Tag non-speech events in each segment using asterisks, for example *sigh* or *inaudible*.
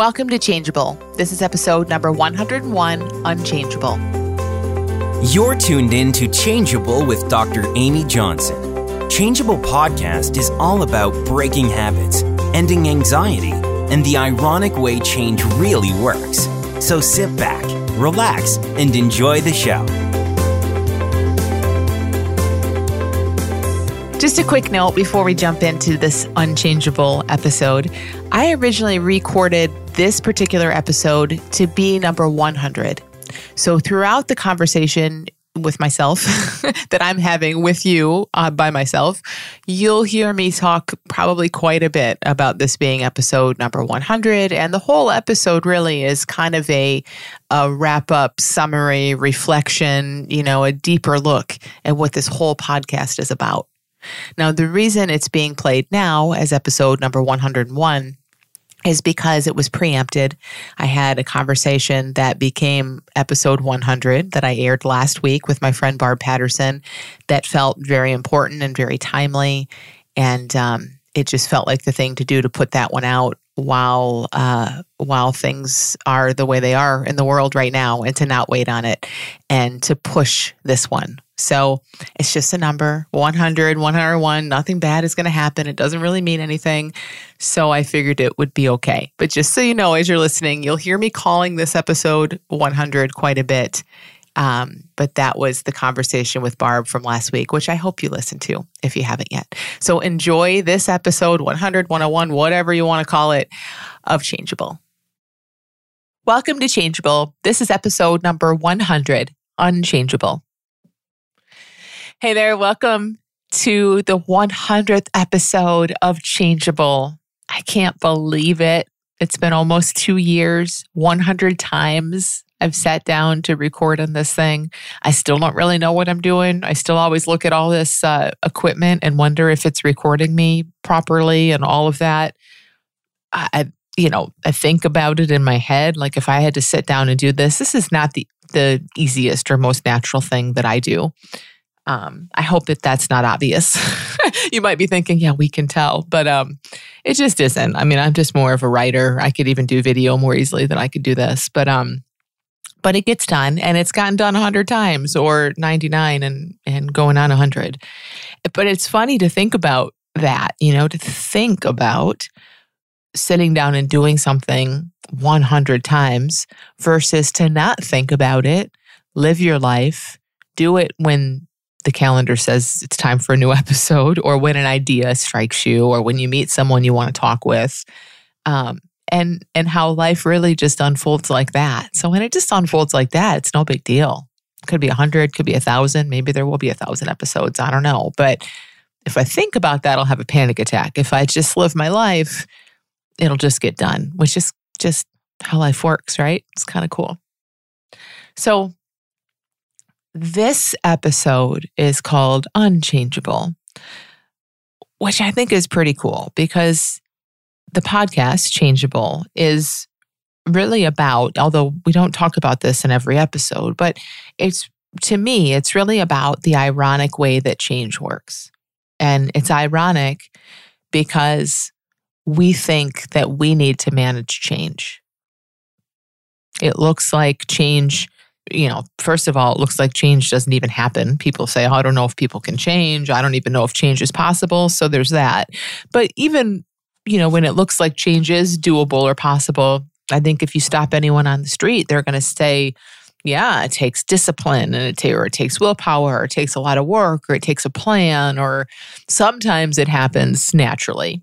Welcome to Changeable. This is episode number 101 Unchangeable. You're tuned in to Changeable with Dr. Amy Johnson. Changeable podcast is all about breaking habits, ending anxiety, and the ironic way change really works. So sit back, relax, and enjoy the show. Just a quick note before we jump into this unchangeable episode. I originally recorded this particular episode to be number 100. So throughout the conversation with myself *laughs* that I'm having with you uh, by myself, you'll hear me talk probably quite a bit about this being episode number 100. And the whole episode really is kind of a, a wrap up, summary, reflection, you know, a deeper look at what this whole podcast is about. Now, the reason it's being played now as episode number 101 is because it was preempted. I had a conversation that became episode 100 that I aired last week with my friend Barb Patterson that felt very important and very timely. And um, it just felt like the thing to do to put that one out while uh, while things are the way they are in the world right now and to not wait on it and to push this one so it's just a number 100, 101. Nothing bad is going to happen. It doesn't really mean anything. So I figured it would be okay. But just so you know, as you're listening, you'll hear me calling this episode 100 quite a bit. Um, but that was the conversation with Barb from last week, which I hope you listened to if you haven't yet. So enjoy this episode 100, 101, whatever you want to call it, of Changeable. Welcome to Changeable. This is episode number 100, Unchangeable. Hey there, welcome to the 100th episode of Changeable. I can't believe it. It's been almost two years, 100 times I've sat down to record on this thing. I still don't really know what I'm doing. I still always look at all this uh, equipment and wonder if it's recording me properly and all of that. I, you know, I think about it in my head. Like if I had to sit down and do this, this is not the the easiest or most natural thing that I do. Um, I hope that that's not obvious. *laughs* you might be thinking, yeah, we can tell, but um, it just isn't. I mean, I'm just more of a writer. I could even do video more easily than I could do this, but um, but it gets done, and it's gotten done hundred times or 99, and and going on hundred. But it's funny to think about that, you know, to think about sitting down and doing something 100 times versus to not think about it, live your life, do it when the calendar says it's time for a new *laughs* episode, or when an idea strikes you, or when you meet someone you want to talk with, um, and and how life really just unfolds like that. So when it just unfolds like that, it's no big deal. Could be a hundred, could be a thousand, maybe there will be a thousand episodes. I don't know, but if I think about that, I'll have a panic attack. If I just live my life, it'll just get done, which is just how life works, right? It's kind of cool. So this episode is called Unchangeable, which I think is pretty cool because the podcast, Changeable, is really about, although we don't talk about this in every episode, but it's to me, it's really about the ironic way that change works. And it's ironic because we think that we need to manage change. It looks like change you know, first of all, it looks like change doesn't even happen. People say, oh, I don't know if people can change. I don't even know if change is possible. So there's that. But even, you know, when it looks like change is doable or possible, I think if you stop anyone on the street, they're going to say, yeah, it takes discipline and it, ta- or it takes willpower, or it takes a lot of work, or it takes a plan, or sometimes it happens naturally.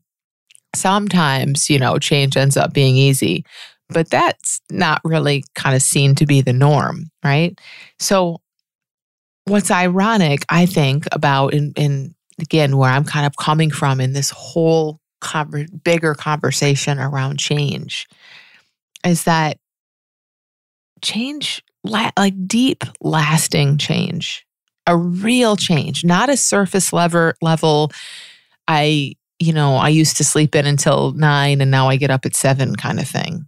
Sometimes, you know, change ends up being easy but that's not really kind of seen to be the norm, right? So, what's ironic, I think, about in, in again, where I'm kind of coming from in this whole bigger conversation around change is that change, la- like deep, lasting change, a real change, not a surface level level. I, you know, I used to sleep in until nine and now I get up at seven kind of thing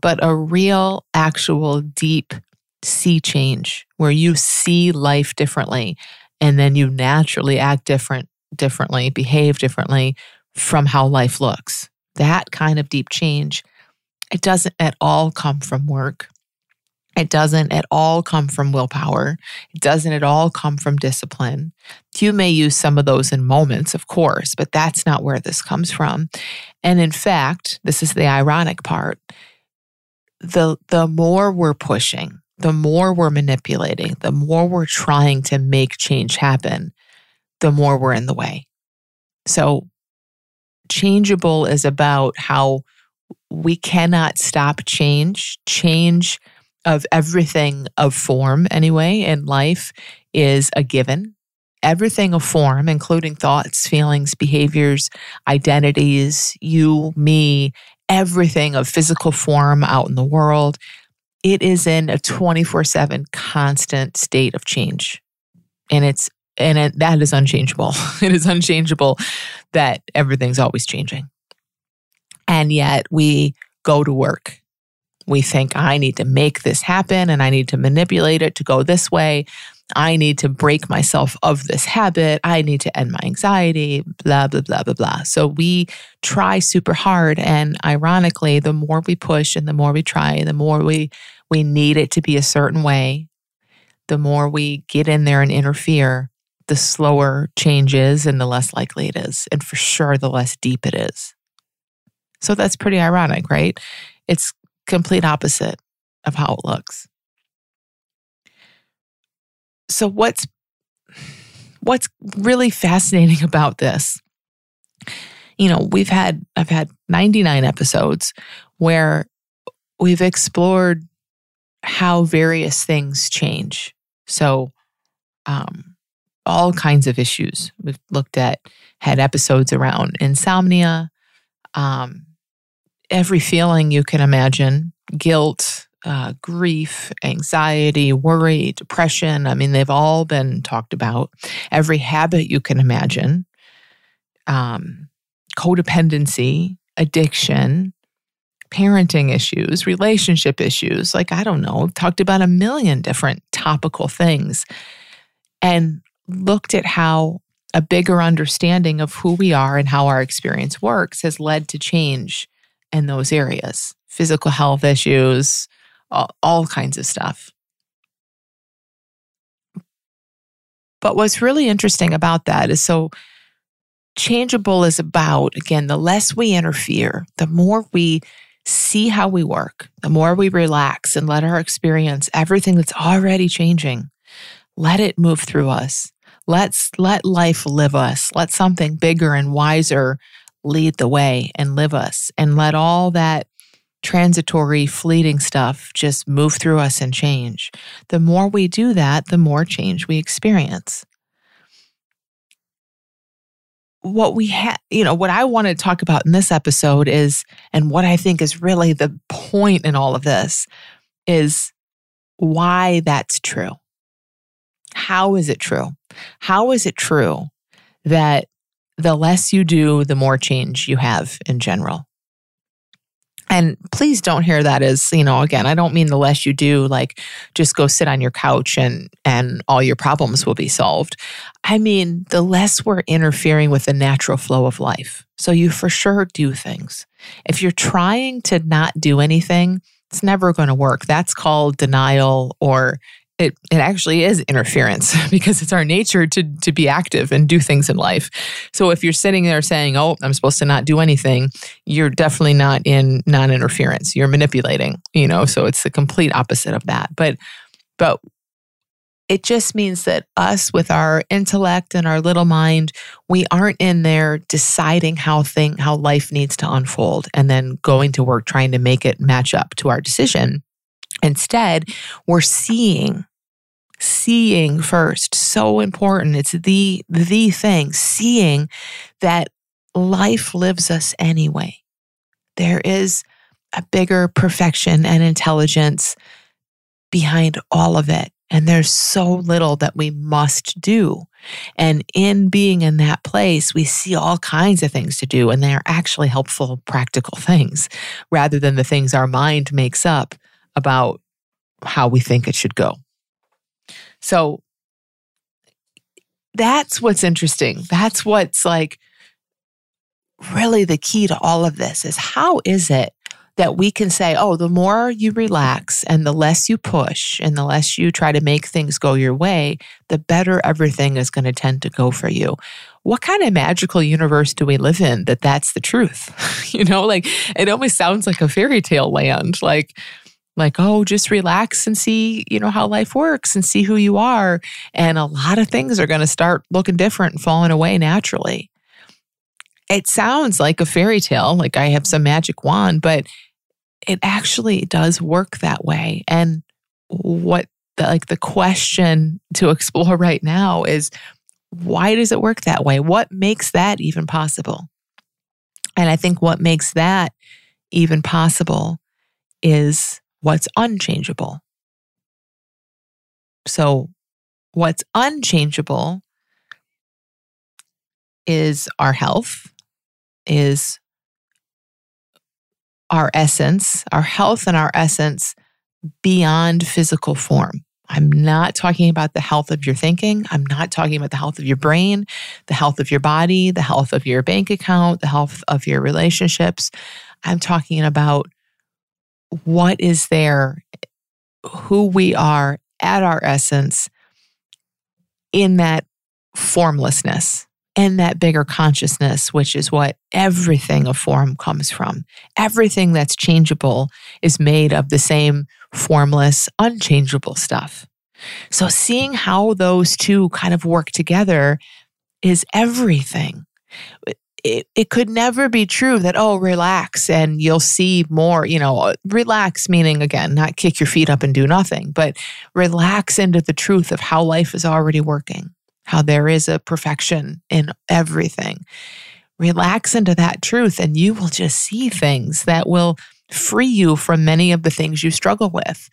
but a real, actual, deep sea change where you see life differently and then you naturally act different differently behave differently from how life looks that kind of deep change It doesn't at all come from work. It doesn't at all come from willpower. It doesn't at all come from discipline. You may use some of those in moments, of course, but that's not where this comes from. And in fact, this is the ironic part. The, the more we're pushing, the more we're manipulating, the more we're trying to make change happen, the more we're in the way. So, changeable is about how we cannot stop change. Change of everything of form, anyway, in life is a given. Everything of form, including thoughts, feelings, behaviors, identities, you, me, everything of physical form out in the world, it is in a 24 7 constant state of change. And it's and it, that is unchangeable. *laughs* it is unchangeable that everything's always changing. And yet we go to work we think, I need to make this happen and I need to manipulate it to go this way. I need to break myself of this habit. I need to end my anxiety, blah, blah, blah, blah, blah. So we try super hard. And ironically, the more we push and the more we try, the more we, we need it to be a certain way, the more we get in there and interfere, the slower change is and the less likely it is. And for sure, the less deep it is. So that's pretty ironic, right? It's complete opposite of how it looks. So what's what's really fascinating *laughs* about this? You know, we've had I've had 99 episodes where we've explored how various things change. So um all kinds of issues. We've looked at had episodes around insomnia, um, every feeling you can imagine guilt, uh, grief, anxiety, worry, depression. I mean, they've all been talked about. Every habit you can imagine, um, codependency, addiction, parenting issues, relationship issues. Like, I don't know, talked about a million different topical things and looked at how a bigger understanding of who we are and how our experience works has led to change in those areas physical health issues, all, all kinds of stuff. But what's really interesting about that is so changeable is about, again, the less we interfere, the more we see how we work, the more we relax and let our experience everything that's already changing, let it move through us. Let's let life live us. Let something bigger and wiser lead the way and live us and let all that transitory, fleeting stuff just move through us and change. The more we do that, the more change we experience. What we have, you know, what I want to talk about in this episode is, and what I think is really the point in all of this is why that's true. How is it true? How is it true that the less you do, the more change you have in general. And please don't hear that as, you know, again, I don't mean the less you do, like just go sit on your couch and and all your problems will be solved. I mean, the less we're interfering with the natural flow of life. So you for sure do things. If you're trying to not do anything, it's never going to work. That's called denial or it it actually is interference *laughs* because it's our nature to to be active and do things in life. So if you're sitting there saying, "Oh, I'm supposed to not do anything," you're definitely not in non-interference. You're manipulating, you know, so it's the complete opposite of that. But but it just means that us with our intellect and our little mind, we aren't in there deciding how thing how life needs to unfold and then going to work trying to make it match up to our decision Instead, we're seeing seeing first so important it's the the thing seeing that life lives us anyway. There is a bigger perfection and intelligence behind all of it and there's so little that we must do. And in being in that place we see all kinds of things to do and they are actually helpful practical *laughs* things rather than the things our mind makes up about how we think it should go. So that's what's interesting. That's what's like really the key to all of this is how is it that we can say, oh, the more you relax and the less you push and the less you try to make things go your way, the better everything is going to tend to go for you. What kind of magical universe do we live in that that's the truth? *laughs* you know, like it almost sounds like a fairy tale land. Like, like, oh, just relax and see, you know, how life works and see who you are. And a lot of things are going to start looking different and falling away naturally. It sounds like a fairy tale, like I have some magic wand, but it actually does work that way. And what the, like the question to explore *laughs* right now is why does it work that way? What makes that even possible? And I think what makes that even possible is what's unchangeable. So, what's unchangeable is our health, is our essence, our health and our essence beyond physical form. I'm not talking about the health of your thinking. I'm not talking about the health of your brain, the health of your body, the health of your bank account, the health of your relationships. I'm talking about what is there, who we are at our essence in that formlessness and that bigger consciousness, which is what everything of form comes from. Everything that's changeable is made of the same formless, unchangeable stuff. So, seeing how those two kind of work together is everything. It, it could never be true that, oh, relax and you'll see more, you know, relax, meaning again, not kick your feet up and do nothing, but relax into the truth of how life is already working how there is a perfection in everything. Relax into that truth, and you will just see things that will free you from many of the things you struggle with.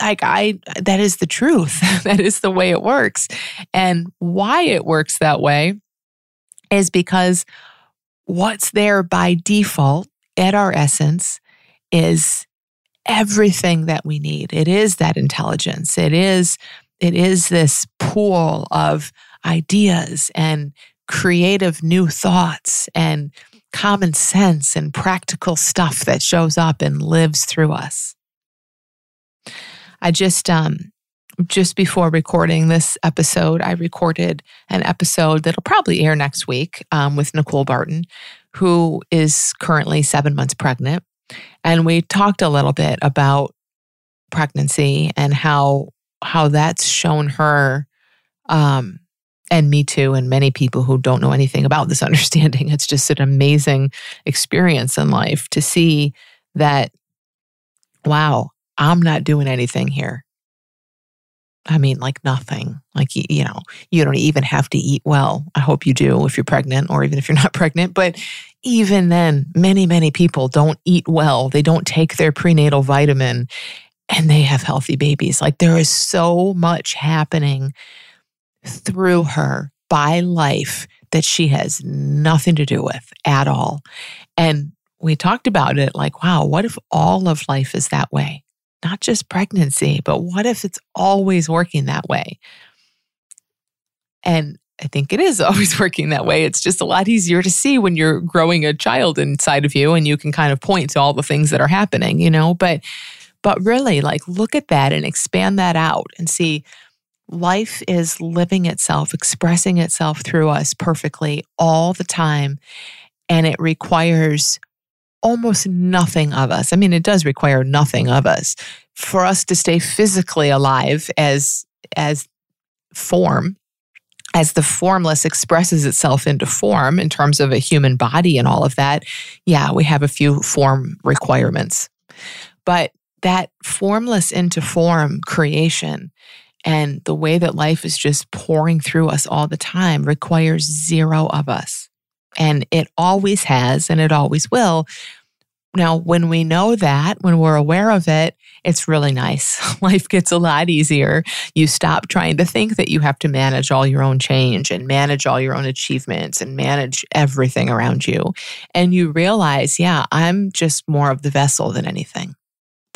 Like, I, that is the truth. *laughs* that is the way it works. And why it works that way is because what's there by default at our essence is everything that we need. It is that intelligence. It is it is this pool of ideas and creative new thoughts and common sense and practical stuff that shows up and lives through us. I just um just before recording this episode, I recorded an episode that'll probably air next week um, with Nicole Barton, who is currently seven months pregnant. And we talked a little bit about pregnancy and how how that's shown her um, and me too and many people who don't know anything about this *laughs* understanding it's just an amazing experience in life to see that wow i'm not doing anything here i mean like nothing like you know you don't even have to eat well i hope you do if you're pregnant or even if you're *laughs* not pregnant but even then many many people don't eat well they don't take their prenatal vitamin and they have healthy babies. Like there is so much happening through her by life that she has nothing to do with at all. And we talked about it like, wow, what if all of life is that way? Not just pregnancy, but what if it's always working that way? And I think it is *laughs* always working that way. It's just a lot easier to see when you're growing a child inside of you and you can kind of point to all the things that are happening, you know? But but really, like, look at that and expand that out and see life is living itself, expressing itself through us perfectly all the time. And it requires almost nothing of us. I mean, it does require nothing of us for us to stay physically alive as, as form as the formless expresses itself into form in terms of a human body and all of that, yeah, we have a few form requirements. But that formless into form creation and the way that life is just pouring through us all the time requires zero of us. And it always has and it always will. Now, when we know that, when we're aware of it, it's really nice. *laughs* Life gets a lot easier. You stop trying to think that you have to manage all your own change and manage all your own achievements and manage everything around you. And you realize, yeah, I'm just more of the vessel than anything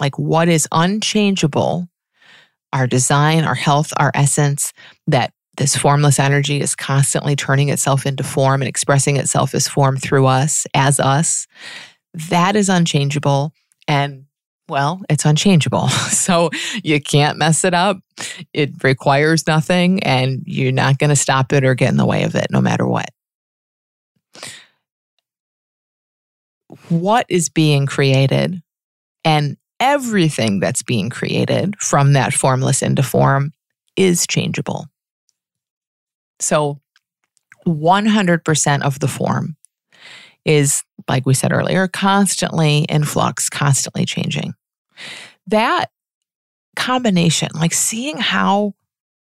like what is unchangeable, our design, our health, our essence, that this formless energy is constantly turning itself into form and expressing itself as form through us, as us. That is unchangeable. And well, it's unchangeable. *laughs* So you can't mess it up. It requires nothing, and you're not going to stop it or get in the way of it no matter what. What is being created and everything that's being created from that formless into form is changeable. So 100% of the form is, like we said earlier, constantly in flux, constantly changing. That combination, like seeing how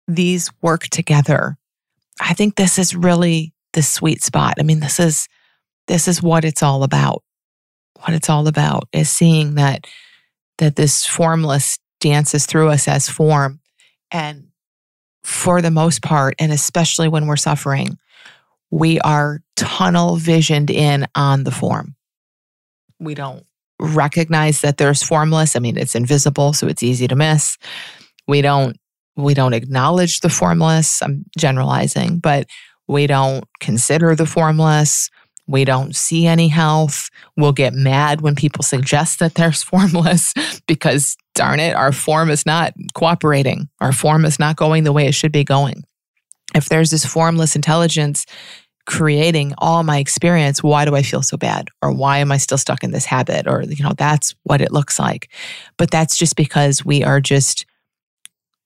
these work together, I think this is really the sweet spot. I mean, this is this is what it's all about. What it's all about is seeing that that this formless dances through us as form and for the most part and especially when we're suffering we are tunnel visioned in on the form. We don't recognize that there's formless. I mean, it's invisible, so it's easy to miss. We don't we don't acknowledge the formless. I'm generalizing, but we don't consider the formless. We don't see any health. We'll get mad when people suggest that there's *laughs* formless because darn it, our form is not cooperating. Our form is not going the way it should be going if there's this formless intelligence creating all my experience, why do I feel so bad? Or why am I still stuck in this habit? Or, you know, that's what it looks like. But that's just because we are just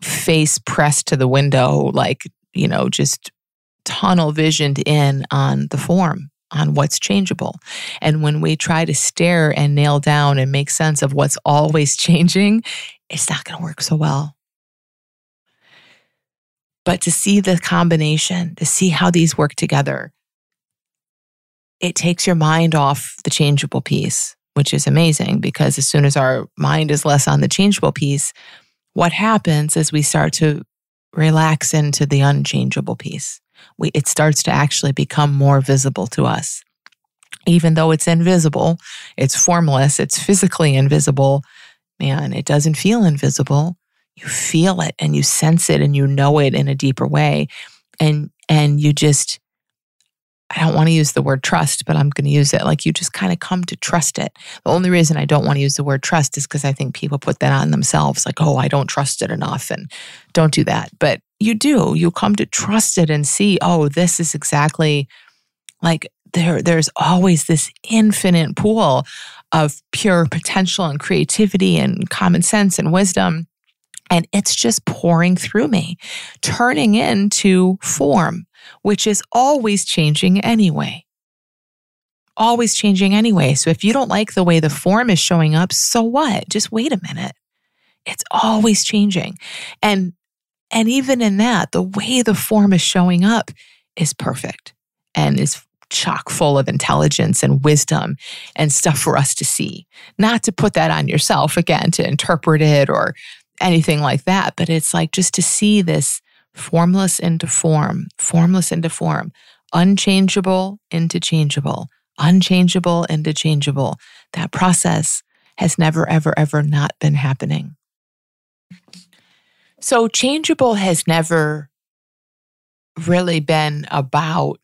face pressed to the window, like, you know, just tunnel visioned in on the form, on what's changeable. And when we try to stare and nail down and make sense of what's always *laughs* changing, it's not going to work so well. But to see the combination, to see how these work together, it takes your mind off the changeable piece, which is amazing because as soon as our mind is less on the changeable piece, what happens is we start to relax into the unchangeable piece. We, it starts to actually become more visible to us. Even though it's invisible, it's formless, it's physically invisible, man, it doesn't feel invisible you feel it and you sense it and you know it in a deeper way and and you just I don't want to use the word trust, but I'm going to use it. Like you just kind of come to trust it. The only reason I don't want to use the word trust is because I think people put that on themselves, like, oh, I don't trust it enough. And don't do that. But you do. You come to trust it and see, oh, this is exactly like there, there's always this infinite pool of pure potential and creativity and common sense and wisdom and it's just pouring through me, turning into form, which is always changing anyway. Always changing anyway. So if you don't like the way the form is showing up, so what? Just wait a minute. It's always changing. And and even in that, the way the form is showing up is perfect and is chock full of intelligence and wisdom and stuff for us to see. Not to put that on yourself again, to interpret it or anything like that, but it's like just to see this formless into form, formless into form, unchangeable into changeable, unchangeable into changeable. That process has never, ever, ever not been happening. So, changeable has never really been about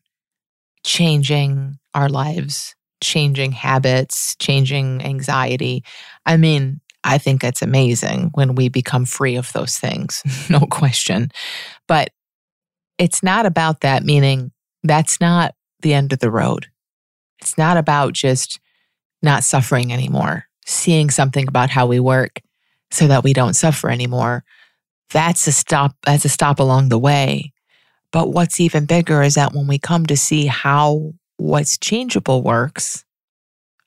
changing our lives, changing habits, changing anxiety. I mean, I think it's amazing when we become free of those things, *laughs* no question. But it's not about that, meaning that's not the end of the road. It's not about just not suffering anymore, seeing something about how we work so that we don't suffer anymore. That's a stop, that's a stop along the way. But what's even bigger is that when we come to see how what's changeable works,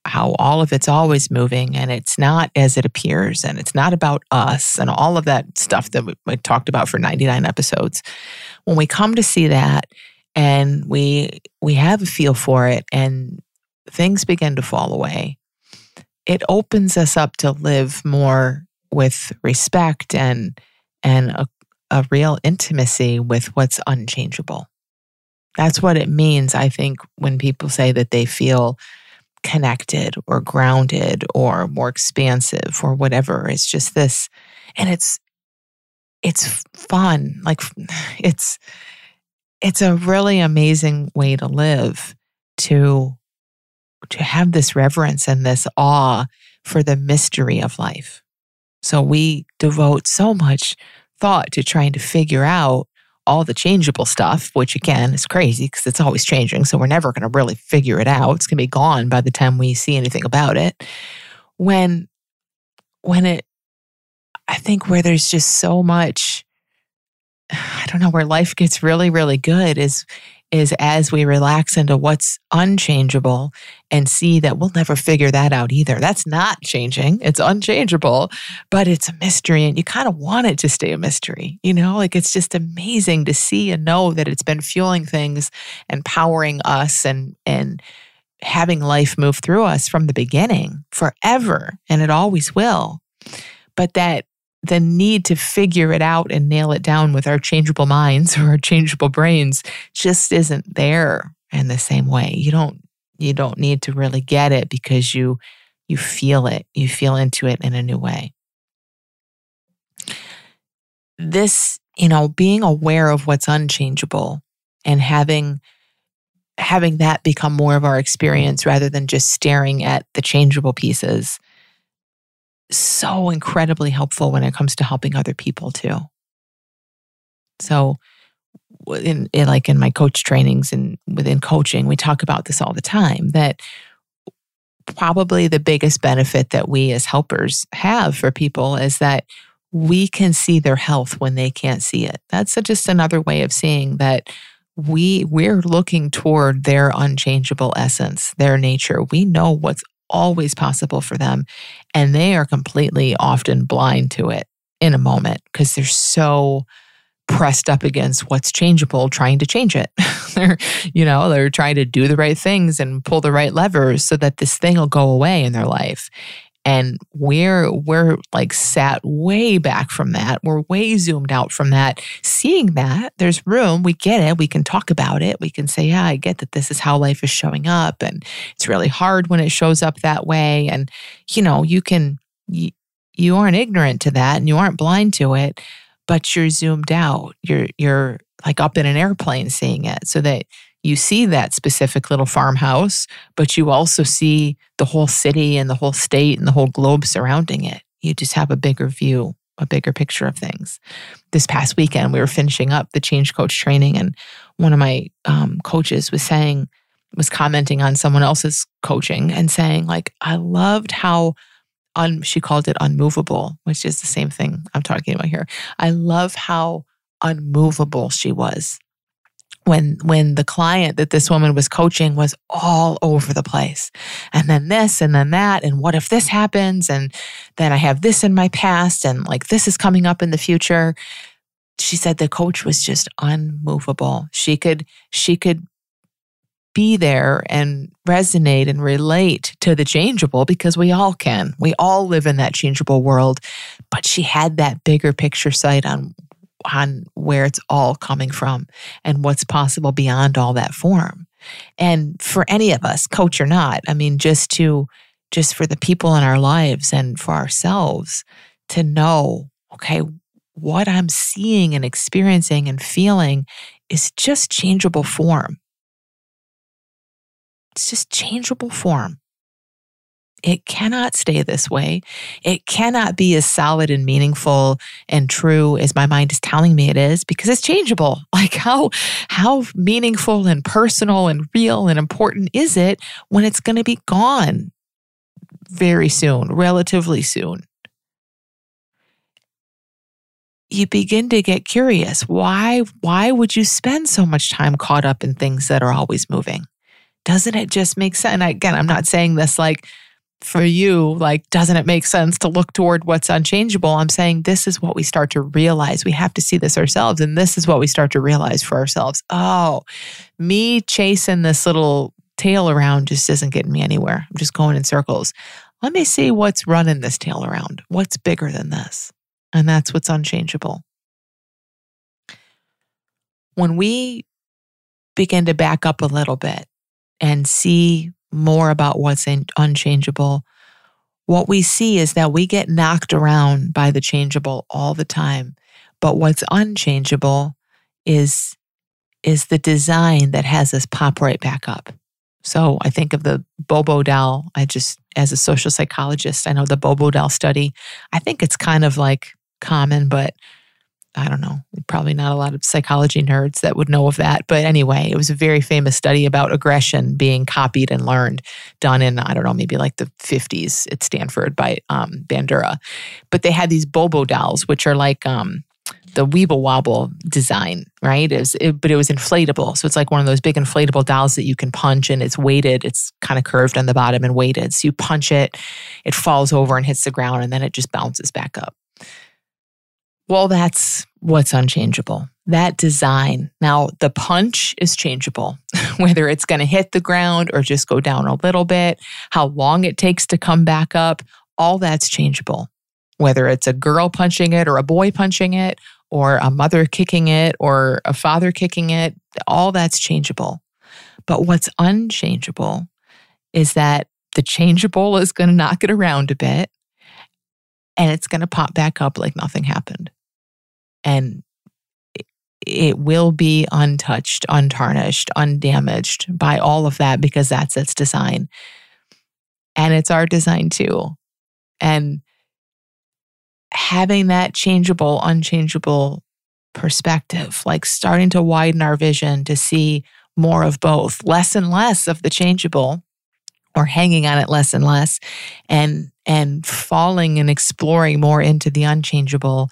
how all of it's always moving and it's not as it appears and it's not about us and all of that stuff that we, we, talked about for 99 episodes when we come to see that and we we have a feel for it and things begin to fall away it opens us up to live more with respect and and a, a real intimacy with what's unchangeable that's what it means i think when people say that they feel connected or grounded or more expansive or whatever. It's just this, and it's it's fun. Like *sighs* it's it's a really amazing way to live to to have this reverence and this awe for the mystery of life. So we devote so much thought to trying to figure out all the changeable stuff, which again is crazy because it's always changing. So we're never going to really figure it out. It's going to be gone by the time we see anything about it. When, when it, I think where there's just so much, *sighs* I don't know, where life gets really, really good is is as we relax into what's unchangeable and see that we'll never figure that out either. That's not changing. It's unchangeable, but it's a mystery and you kind of want it to stay a mystery. You know, like it's just amazing to see and know that it's been fueling things and powering us and and having life move through us from the beginning forever and it always will. But that the need to figure it out and nail it down with our changeable minds or our changeable brains just isn't there in the same way. You don't you don't need to really get it because you you feel it. You feel into it in a new way. This, you know, being aware of what's unchangeable and having having that become more of our experience rather than just staring at the changeable pieces so incredibly helpful when it comes to helping other people too. So, in, in, like in my coach trainings and within coaching, we talk about this all the time that probably the biggest benefit that we as helpers have for people is that we can see their health when they can't see it. That's just another way of seeing that we we're looking toward their unchangeable essence, their nature. We know what's always possible for them. And they are completely often blind to it in a moment because they're so pressed up against what's changeable, trying to change it. *laughs* they're, you know, they're trying to do the right things and pull the right levers so that this thing will go away in their life and we're we're like sat way back from that. We're way zoomed out from that. Seeing that there's room. We get it. We can talk about it. We can say yeah i get that this is how life is showing up and it's really hard when it shows up that way. And you know you can you, you aren't ignorant to that and you aren't blind to it but you're zoomed out. You're you're like up in an airplane seeing it so that you see that specific little farmhouse, but you also see the whole city and the whole state and the whole globe surrounding it. You just have a bigger view, a bigger picture of things. This past weekend, we were finishing up the change coach training, and one of my um, coaches was saying, was commenting on someone else's coaching and saying, like, I loved how un, she called it unmovable, which is the same thing I'm talking about here. I love how unmovable she was when when the client that this woman was coaching was all over the place and then this and then that and what if this happens and then i have this in my past and like this is coming up in the future she said the coach was just unmovable she could she could be there and resonate and relate to the changeable because we all can. We all live in that changeable world. But she had that bigger picture sight on on where it's all coming from and what's possible beyond all that form. And for any of us, coach or not, I mean, just to, just for the people in our lives and for ourselves to know, okay, what I'm seeing and experiencing and feeling is just changeable form. It's just changeable form. It cannot stay this way. It cannot be as solid and meaningful and true as my mind is telling me it is because it's changeable. *laughs* Like how how meaningful and personal and real and important is it when it's going to be gone very soon, relatively soon? you begin to get curious why why would you spend so much time caught up in things that are always moving doesn't it just make sense and again i'm not saying this like for you, like, doesn't it make sense to look toward what's unchangeable? I'm saying this is what we start to realize. We have to see this ourselves. And this is what we start to realize for ourselves. Oh, me chasing this little tail around just isn't getting me anywhere. I'm just going in circles. Let me see what's running this tail around. What's bigger than this? And that's what's unchangeable. When we begin to back up a little bit and see more about what's in, unchangeable, what we see is that we get knocked around by the changeable all the time. But what's unchangeable is, is the design that has us pop right back up. So I think of the Bobo doll. I just, as a social psychologist, I know the Bobo doll study. I think it's kind of like common, but I don't know, probably not a lot of psychology nerds that would know of that. But anyway, it was a very famous study about aggression being copied and learned, done in, I don't know, maybe like the 50s at Stanford by um, Bandura. But they had these Bobo dolls, which are like, um, the Weeble Wobble design, right? It was, it, but it was inflatable. So it's like one of those big inflatable dolls that you can punch and it's weighted. It's kind of curved on the bottom and weighted. So you punch it, it falls over and hits the ground and then it just bounces back up. Well, that's what's unchangeable. That design. Now, the punch is changeable, *laughs* whether it's going to hit the ground or just go down a little bit, how long it takes to come back up, all that's changeable. Whether it's a girl punching it or a boy punching it, or a mother kicking it or a father kicking it, all that's changeable. But what's unchangeable is that the changeable is going to knock it around a bit and it's going to pop back up like nothing happened. And it will be untouched, untarnished, undamaged by all of that because that's its design. And it's our design too. And having that changeable, unchangeable perspective, like starting to widen our vision to see more of both, less and less of the changeable or hanging on it less and less and and falling and exploring more into the unchangeable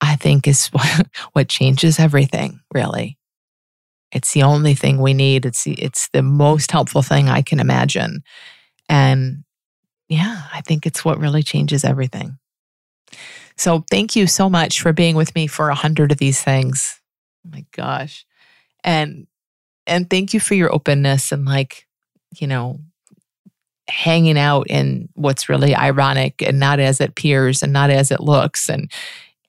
i think is *laughs* what, changes everything really it's the only thing we need it's the, it's the most helpful thing i can imagine and yeah i think it's what really changes everything so thank you so much for being with me for a hundred of these things. Oh my gosh. And and thank you for your openness and like, you know, hanging out in what's really ironic and not as it appears and not as it looks and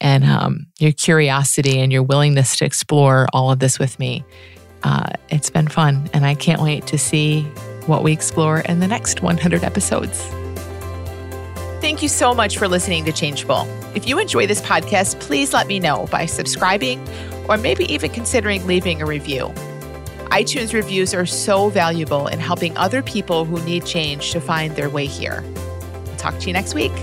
and um, your curiosity and your willingness to explore all of this with me. Uh, it's been fun, and I can't wait to see what we explore in the next 100 episodes. Thank you so much for listening to Changeable. If you enjoy this podcast, please let me know by subscribing or maybe even considering leaving a review. iTunes reviews are so valuable in helping other people who need change to find their way here. I'll talk to you next week.